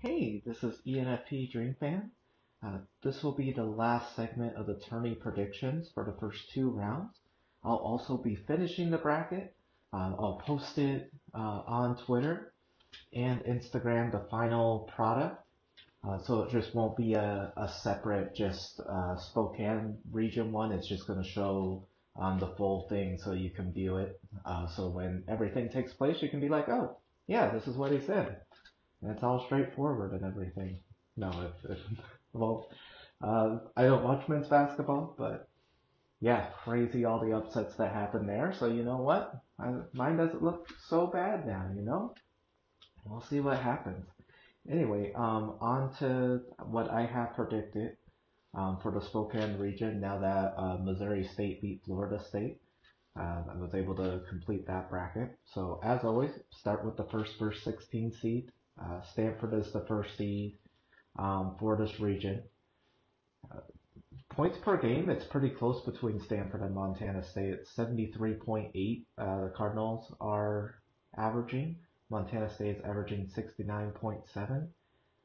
Hey, this is ENFP Dream Fan. Uh, this will be the last segment of the tourney predictions for the first two rounds. I'll also be finishing the bracket. Uh, I'll post it uh, on Twitter and Instagram, the final product. Uh, so it just won't be a, a separate, just uh, Spokane region one. It's just going to show um, the full thing so you can view it. Uh, so when everything takes place, you can be like, oh, yeah, this is what he said. And it's all straightforward and everything. No, well, uh, I don't watch men's basketball, but yeah, crazy all the upsets that happen there. So you know what? I, mine doesn't look so bad now, you know? We'll see what happens. Anyway, um, on to what I have predicted um, for the Spokane region now that uh, Missouri State beat Florida State. Uh, I was able to complete that bracket. So as always, start with the first first 16 seed. Uh, Stanford is the first seed um, for this region. Uh, points per game, it's pretty close between Stanford and Montana State. It's 73.8. Uh, the Cardinals are averaging. Montana State is averaging 69.7.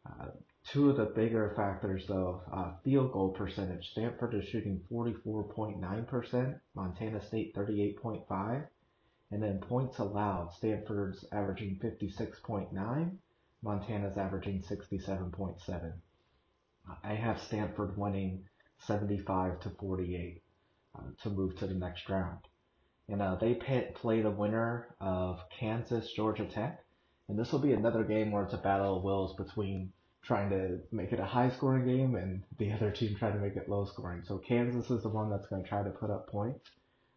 Uh, two of the bigger factors, though, uh, field goal percentage. Stanford is shooting 44.9%, Montana State 38.5, and then points allowed. Stanford's averaging 56.9, Montana's averaging 67.7. I have Stanford winning 75 to 48 uh, to move to the next round. And uh, they play the winner of Kansas Georgia Tech. And this will be another game where it's a battle of wills between trying to make it a high scoring game and the other team trying to make it low scoring. So Kansas is the one that's going to try to put up points.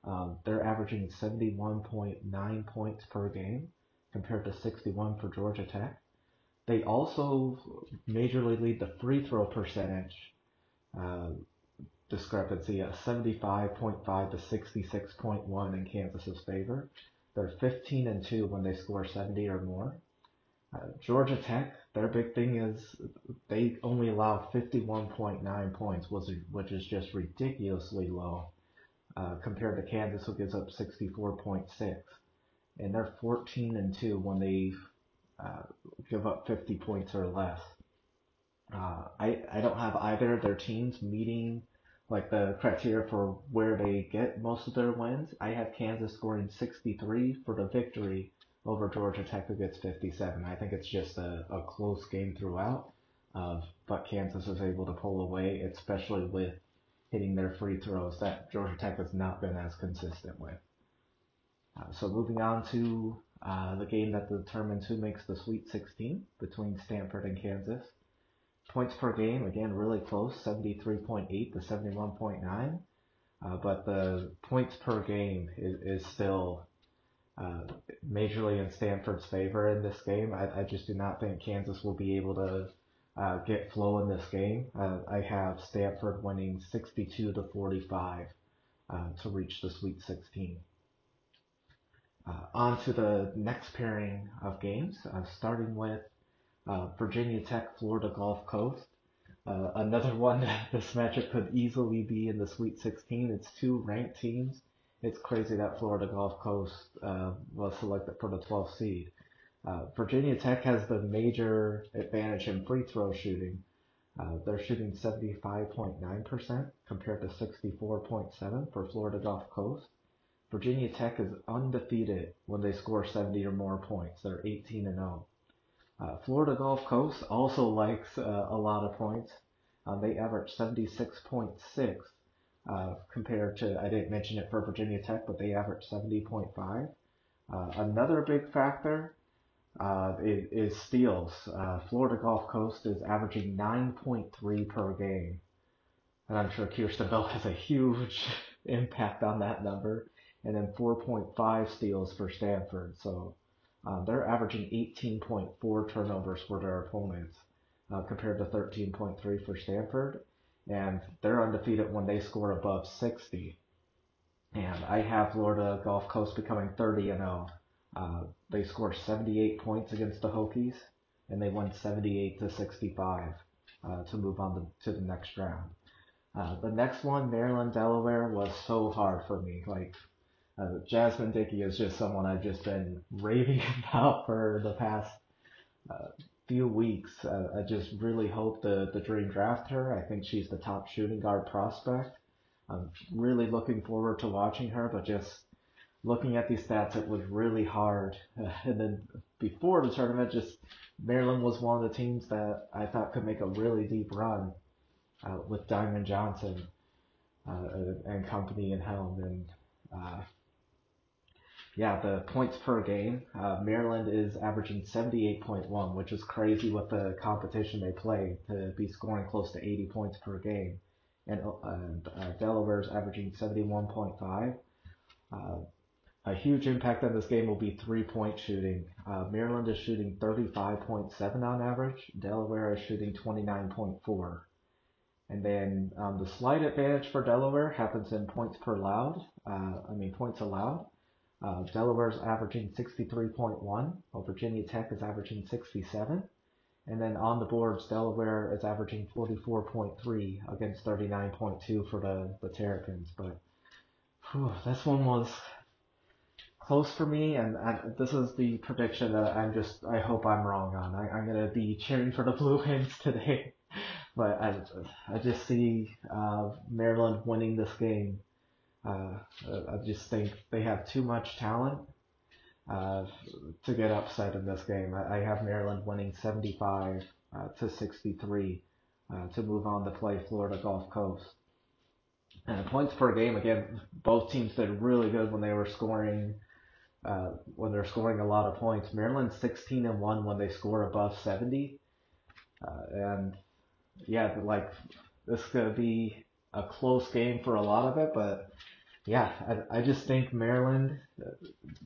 Um, they're averaging 71.9 points per game compared to 61 for Georgia Tech. They also majorly lead the free throw percentage uh, discrepancy at 75.5 to 66.1 in Kansas's favor. They're 15 and 2 when they score 70 or more. Uh, Georgia Tech, their big thing is they only allow 51.9 points, which is just ridiculously low uh, compared to Kansas, who gives up 64.6. And they're 14 and 2 when they uh, give up 50 points or less. Uh, I, I don't have either of their teams meeting like the criteria for where they get most of their wins. I have Kansas scoring 63 for the victory over Georgia Tech who gets 57. I think it's just a, a close game throughout, uh, but Kansas is able to pull away, especially with hitting their free throws that Georgia Tech has not been as consistent with. Uh, so moving on to uh, the game that determines who makes the Sweet 16 between Stanford and Kansas. Points per game, again, really close, 73.8 to 71.9. Uh, but the points per game is, is still uh, majorly in Stanford's favor in this game. I, I, just do not think Kansas will be able to uh, get flow in this game. Uh, I have Stanford winning 62 to 45 uh, to reach the Sweet 16. Uh, on to the next pairing of games, uh, starting with uh, Virginia Tech, Florida Gulf Coast. Uh, another one that this matchup could easily be in the Sweet 16. It's two ranked teams. It's crazy that Florida Gulf Coast uh, was selected for the 12th seed. Uh, Virginia Tech has the major advantage in free throw shooting. they're shooting 75.9% compared to 64.7 for Florida Gulf Coast. Virginia Tech is undefeated when they score 70 or more points. They're 18 and 0. Uh, Florida Gulf Coast also likes uh, a lot of points. Uh, they average 76.6 uh, compared to, I didn't mention it for Virginia Tech, but they average 70.5. Uh, another big factor uh, is, is, steals. Florida Gulf Coast is averaging 9.3 per game. And I'm sure Kierstan Bell has a huge impact on that number and then 4.5 steals for Stanford. So uh, they're averaging 18.4 turnovers for their opponents uh, compared to 13.3 for Stanford. And they're undefeated when they score above 60. And I have Florida Gulf Coast becoming 30 and 0. Uh, they scored 78 points against the Hokies, and they won 78 to 65 uh, to move on to, to the next round. Uh, the next one, Maryland Delaware, was so hard for me. Like uh, Jasmine Dickey is just someone I've just been raving about for the past uh, few weeks. Uh, I just really hope the, the Dream draft her. I think she's the top shooting guard prospect. I'm really looking forward to watching her, but just looking at these stats, it was really hard. And then before the tournament, just Maryland was one of the teams that I thought could make a really deep run uh, with Diamond Johnson uh, and company and Helm. And uh, yeah, the points per game, uh, Maryland is averaging 78.1, which is crazy with the competition they play to be scoring close to 80 points per game. And, uh, Delaware is averaging 71.5. Uh, a huge impact on this game will be three-point shooting. Uh, Maryland is shooting 35.7 on average. Delaware is shooting 29.4. And then um, the slight advantage for Delaware happens in points per loud. Uh, I mean points allowed. Uh, Delaware is averaging 63.1, while Virginia Tech is averaging 67. And then on the boards, Delaware is averaging 44.3 against 39.2 for the, the Terrapins. But whew, this one was close for me, and I, this is the prediction that I'm just, I hope I'm wrong on. I, I'm going to be cheering for the Blue Hens today. but I, I just see uh, Maryland winning this game uh, I just think they have too much talent uh, to get upset in this game. I, I have Maryland winning 75 uh, to 63 uh, to move on to play Florida Gulf Coast. And points per game, again, both teams did really good when they were scoring. Uh, when they're scoring a lot of points, Maryland 16 and one when they score above 70, uh, and yeah, like this could be a close game for a lot of it, but yeah, I, I just think Maryland,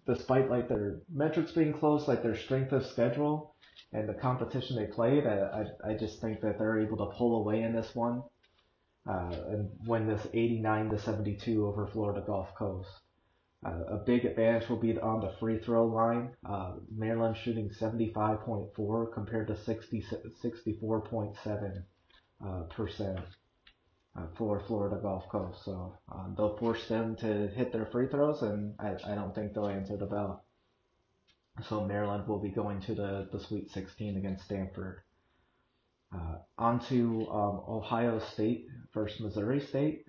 despite like their metrics being close, like their strength of schedule and the competition they played, I, I, I just think that they're able to pull away in this one uh, and win this 89 to 72 over Florida Gulf Coast. Uh, a big advantage will be on the free throw line. Uh, Maryland shooting 75.4 compared to 60, 64.7 uh, percent uh, for Florida Gulf Coast. So um, they'll force them to hit their free throws, and I, I don't think they'll answer the bell. So Maryland will be going to the, the Sweet 16 against Stanford. Uh, on to um, Ohio State versus Missouri State.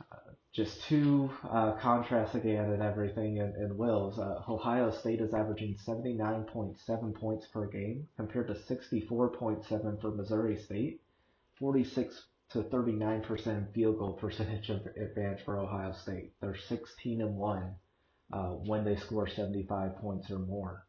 Uh, just two uh, contrasts again and everything in, in Wills. Uh, Ohio State is averaging 79.7 points per game compared to 64.7 for Missouri State. 46 to 39% field goal percentage of advantage for Ohio State. They're 16 and 1 uh, when they score 75 points or more.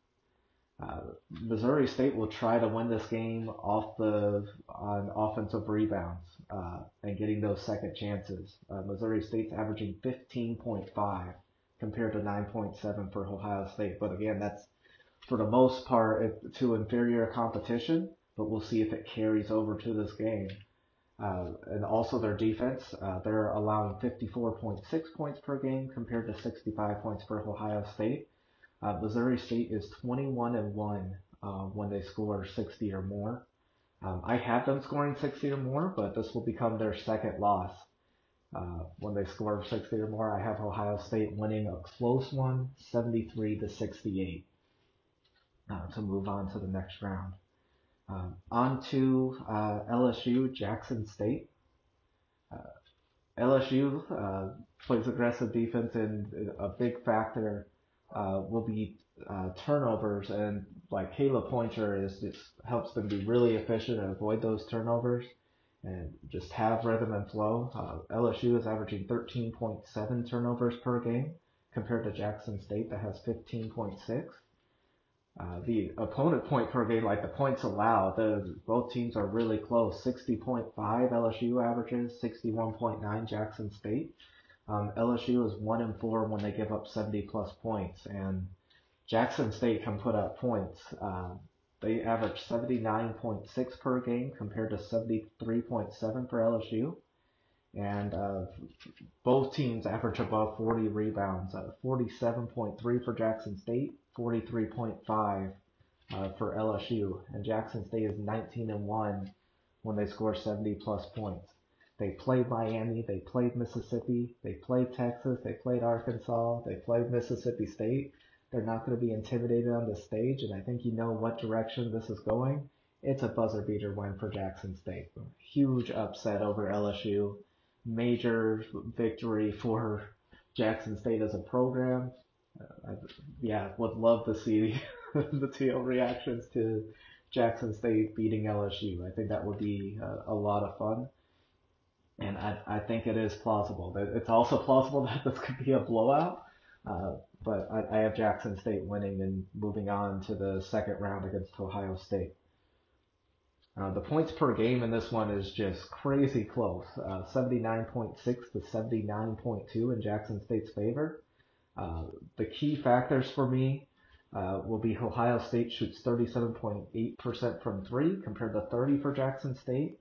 Uh, Missouri State will try to win this game off the on offensive rebounds uh, and getting those second chances. Uh, Missouri State's averaging 15.5 compared to 9.7 for Ohio State, but again, that's for the most part to inferior competition. But we'll see if it carries over to this game. Uh, and also their defense, uh, they're allowing 54.6 points per game compared to 65 points for Ohio State. Uh, Missouri State is 21 and 1 uh, when they score 60 or more. Um, I have them scoring 60 or more, but this will become their second loss. Uh, when they score 60 or more, I have Ohio State winning a close one, 73 to 68, uh, to move on to the next round. Um, on to uh, LSU, Jackson State. Uh, LSU uh, plays aggressive defense, and a big factor uh, will be uh, turnovers. And like Khayla Pointer is just helps them be really efficient and avoid those turnovers, and just have rhythm and flow. Uh, LSU is averaging 13.7 turnovers per game compared to Jackson State that has 15.6. Uh, the opponent point per game, like the points allowed, the, both teams are really close. 60.5 LSU averages, 61.9 Jackson State. Um, LSU is one and four when they give up 70 plus points, and Jackson State can put up points. Uh, they average 79.6 per game compared to 73.7 for LSU. And uh, both teams average above 40 rebounds. Uh, 47.3 for Jackson State, 43.5 uh, for LSU, and Jackson State is 19 and 1 when they score 70 plus points. They played Miami, they played Mississippi, they played Texas, they played Arkansas, they played Mississippi State. They're not going to be intimidated on the stage, and I think you know what direction this is going. it's a buzzer beater win for Jackson State. Huge upset over LSU. Major victory for Jackson State as a program. Uh, I, yeah, would love to see the teal reactions to Jackson State beating LSU. I think that would be a, a lot of fun. And I, I think it is plausible. It's also plausible that this could be a blowout. Uh, but I, I have Jackson State winning and moving on to the second round against Ohio State. Uh, the points per game in this one is just crazy close. Uh, 79.6 to 79.2 in Jackson State's favor. Uh, the key factors for me uh, will be Ohio State shoots 37.8% from three compared to 30 for Jackson State.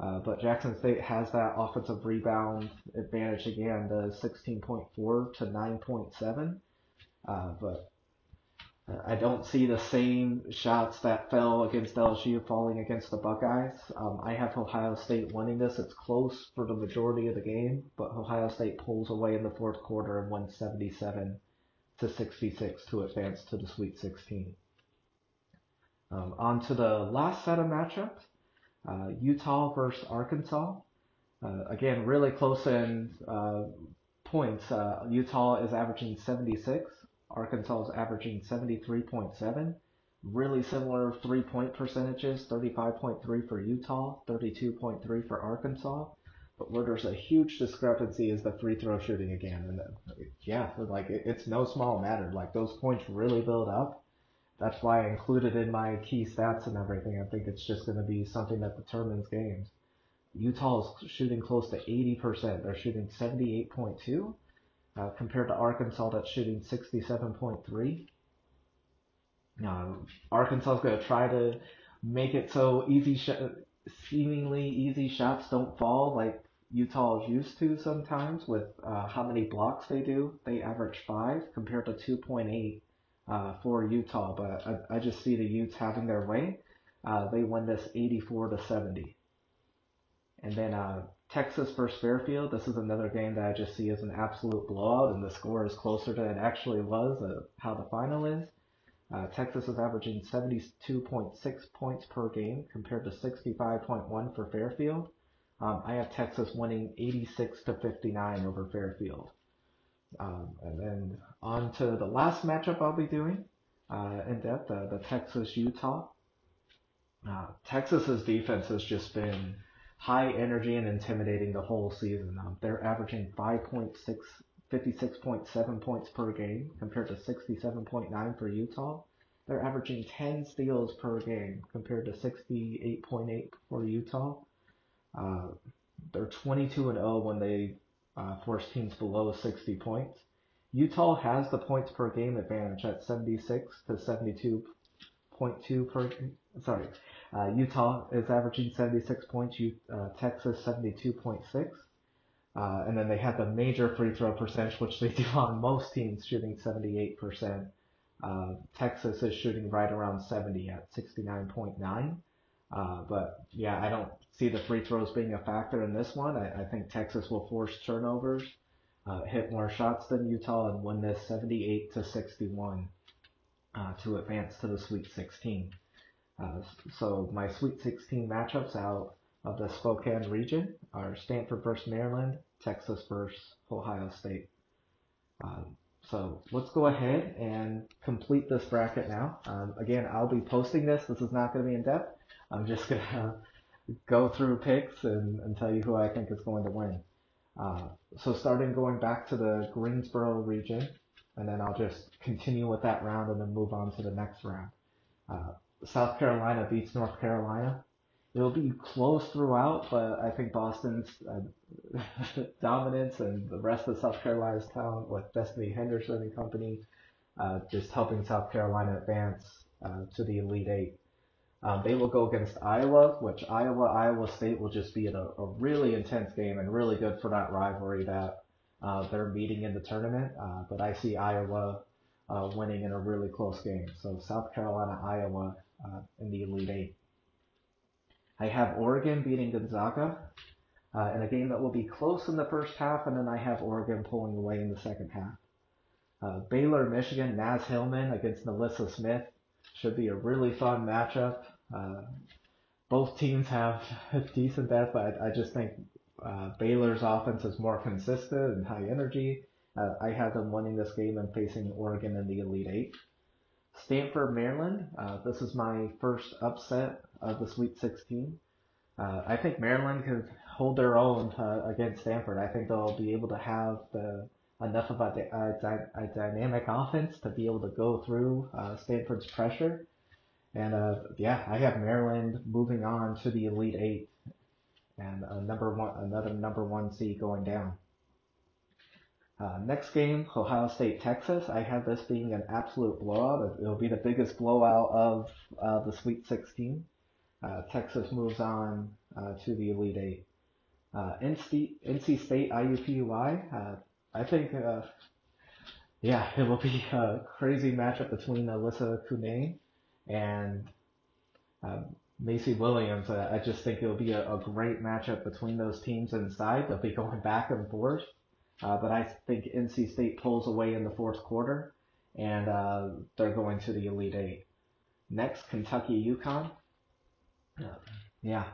Uh, but Jackson State has that offensive rebound advantage again, the 16.4 to 9.7. Uh, but I don't see the same shots that fell against LSU falling against the Buckeyes. Um, I have Ohio State winning this. It's close for the majority of the game, but Ohio State pulls away in the fourth quarter and wins 77 to 66 to advance to the Sweet 16. Um, on to the last set of matchups. Uh, Utah versus Arkansas. Uh, again, really close in uh, points. Uh, Utah is averaging 76. Arkansas is averaging 73.7. Really similar three point percentages 35.3 for Utah, 32.3 for Arkansas. But where there's a huge discrepancy is the free throw shooting again. And yeah, like it's no small matter. Like those points really build up. That's why I included in my key stats and everything. I think it's just going to be something that determines games. Utah is shooting close to 80%. They're shooting 78.2 uh, compared to Arkansas that's shooting 67.3. Uh, Arkansas is going to try to make it so easy, sh- seemingly easy shots don't fall like Utah is used to sometimes with uh, how many blocks they do. They average five compared to 2.8 uh, for Utah, but I, I, just see the Utes having their way. Uh, they win this 84 to 70. And then uh, Texas versus Fairfield. This is another game that I just see as an absolute blowout, and the score is closer than it actually was, how the final is. Uh, Texas is averaging 72.6 points per game compared to 65.1 for Fairfield. Um, I have Texas winning 86 to 59 over Fairfield. Um, and then on to the last matchup I'll be doing uh, in depth, uh, the Texas Utah. Uh, Texas's defense has just been high energy and intimidating the whole season. Um, they're averaging 5.6, 56.7 points per game compared to 67.9 for Utah. They're averaging 10 steals per game compared to 68.8 for Utah. Uh, they're 22 and 0 when they uh, force teams below 60 points. Utah has the points per game advantage at 76 to 72.2 per. Sorry, uh, Utah is averaging 76 points. Uh, Texas 72.6. Uh, and then they have the major free throw percentage, which they do on most teams, shooting 78%. Uh, Texas is shooting right around 70 at 69.9. Uh, but yeah, I don't see the free throws being a factor in this one. I, I think Texas will force turnovers, uh, hit more shots than Utah, and win this 78 to 61 uh, to advance to the Sweet 16. Uh, so my Sweet 16 matchups out of the Spokane region are Stanford versus Maryland, Texas versus Ohio State. Um, so let's go ahead and complete this bracket now. Um, again, I'll be posting this. This is not going to be in depth. I'm just going to go through picks and, and tell you who I think is going to win. Uh, so starting going back to the Greensboro region, and then I'll just continue with that round and then move on to the next round. Uh, South Carolina beats North Carolina. It'll be close throughout, but I think Boston's uh, dominance and the rest of South Carolina's talent with Destiny Henderson and company uh, just helping South Carolina advance uh, to the Elite Eight. Um, they will go against Iowa, which Iowa Iowa State will just be a, a really intense game and really good for that rivalry that uh, they're meeting in the tournament. Uh, but I see Iowa uh, winning in a really close game. So South Carolina Iowa uh, in the Elite Eight. I have Oregon beating Gonzaga uh, in a game that will be close in the first half, and then I have Oregon pulling away in the second half. Uh, Baylor, Michigan, Naz Hillmon against NaLyssa Smith should be a really fun matchup. Both teams have decent depth, but I just think uh, Baylor's offense is more consistent and high energy. Uh, I have them winning this game and facing Oregon in the Elite Eight. Stanford, Maryland. Uh, this is my first upset of the Sweet 16. Uh, I think Maryland could hold their own uh, against Stanford. I think they'll be able to have the enough of a, a, a dynamic offense to be able to go through uh, Stanford's pressure. And yeah, I have Maryland moving on to the Elite Eight and a number one, another number one seed going down. Uh, next game, Ohio State, Texas. I have this being an absolute blowout. It'll be the biggest blowout of uh, the Sweet 16. Uh, Texas moves on uh, to the Elite Eight. Uh, NC, NC State, IUPUI. Uh, I think, yeah, it will be a crazy matchup between Elissa Cunane and Macee Williams. I just think it'll be a, a great matchup between those teams inside. They'll be going back and forth. Uh, but I think NC State pulls away in the fourth quarter, and uh, they're going to the Elite Eight. Next, Kentucky UConn. Yeah,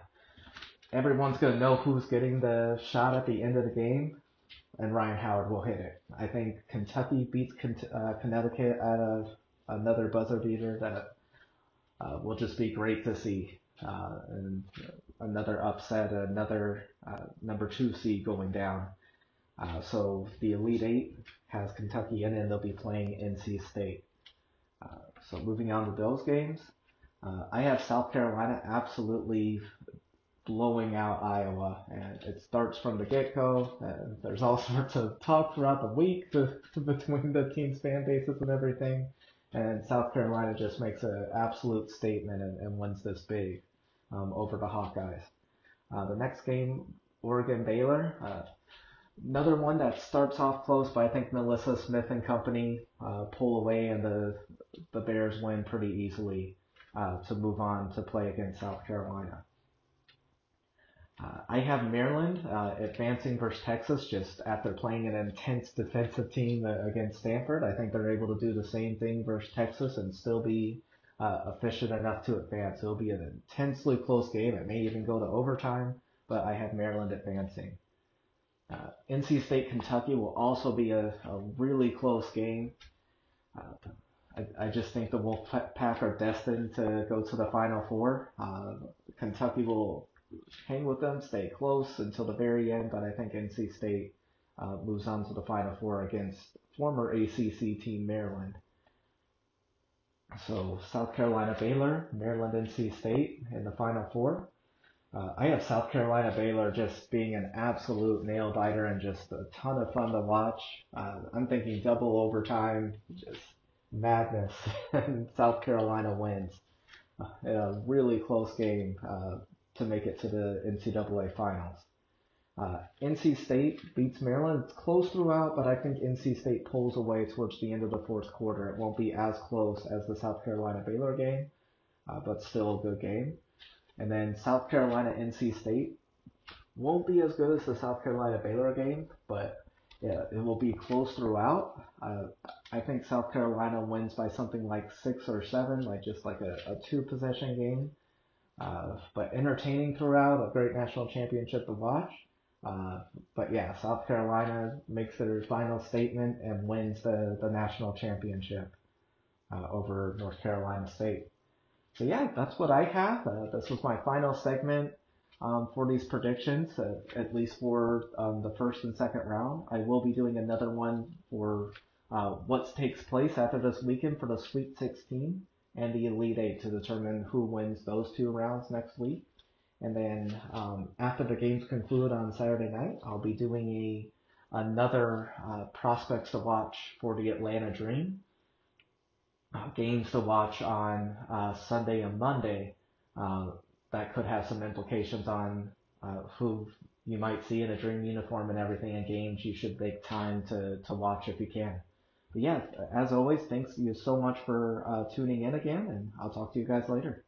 everyone's gonna know who's getting the shot at the end of the game, and Rhyne Howard will hit it. I think Kentucky beats uh, Connecticut out of another buzzer beater that uh, will just be great to see. Uh, and another upset, another number two seed going down. Uh, so the Elite Eight has Kentucky in it, and they'll be playing NC State. Uh, so moving on to those games, uh, I have South Carolina absolutely blowing out Iowa, and it starts from the get-go. And there's all sorts of talk throughout the week to, to between the team's fan bases and everything. And South Carolina just makes an absolute statement and, and wins this big um, over the Hawkeyes. Uh, the next game, Oregon Baylor. Uh, Another one that starts off close, but I think NaLyssa Smith and company uh, pull away, and the the Bears win pretty easily uh, to move on to play against South Carolina. Uh, I have Maryland uh, advancing versus Texas just after playing an intense defensive team uh, against Stanford. I think they're able to do the same thing versus Texas and still be uh, efficient enough to advance. It'll be an intensely close game. It may even go to overtime, but I have Maryland advancing. Uh, NC State Kentucky will also be a, a really close game. Uh, I, I, just think the Wolfpack are destined to go to the Final Four. Kentucky will hang with them, stay close until the very end, but I think NC State uh, moves on to the Final Four against former ACC team Maryland. So South Carolina Baylor, Maryland NC State in the Final Four. Uh, I have South Carolina Baylor just being an absolute nail biter and just a ton of fun to watch. Uh, I'm thinking double overtime, just madness, and South Carolina wins. Uh, a really close game uh, to make it to the NCAA finals. Uh, NC State beats Maryland. It's close throughout, but I think NC State pulls away towards the end of the fourth quarter. It won't be as close as the South Carolina Baylor game, uh, but still a good game. And then South Carolina NC State won't be as good as the South Carolina Baylor game, but yeah, it will be close throughout. Uh, I think South Carolina wins by something like six or seven, like just like a, a two possession game. Uh, but entertaining throughout, a great national championship to watch. Uh, but yeah, South Carolina makes their final statement and wins the, the national championship uh, over North Carolina State. So yeah, that's what I have. Uh, this was my final segment um, for these predictions, uh, at least for um, the first and second round. I will be doing another one for uh, what takes place after this weekend for the Sweet 16 and the Elite Eight to determine who wins those two rounds next week. And then um, after the games conclude on Saturday night, I'll be doing a another uh, prospects to watch for the Atlanta Dream uh, games to watch on uh, Sunday and Monday uh, that could have some implications on uh, who you might see in a dream uniform and everything in games you should make time to, to watch if you can. But yeah, as always, thanks you so much for uh, tuning in again, and I'll talk to you guys later.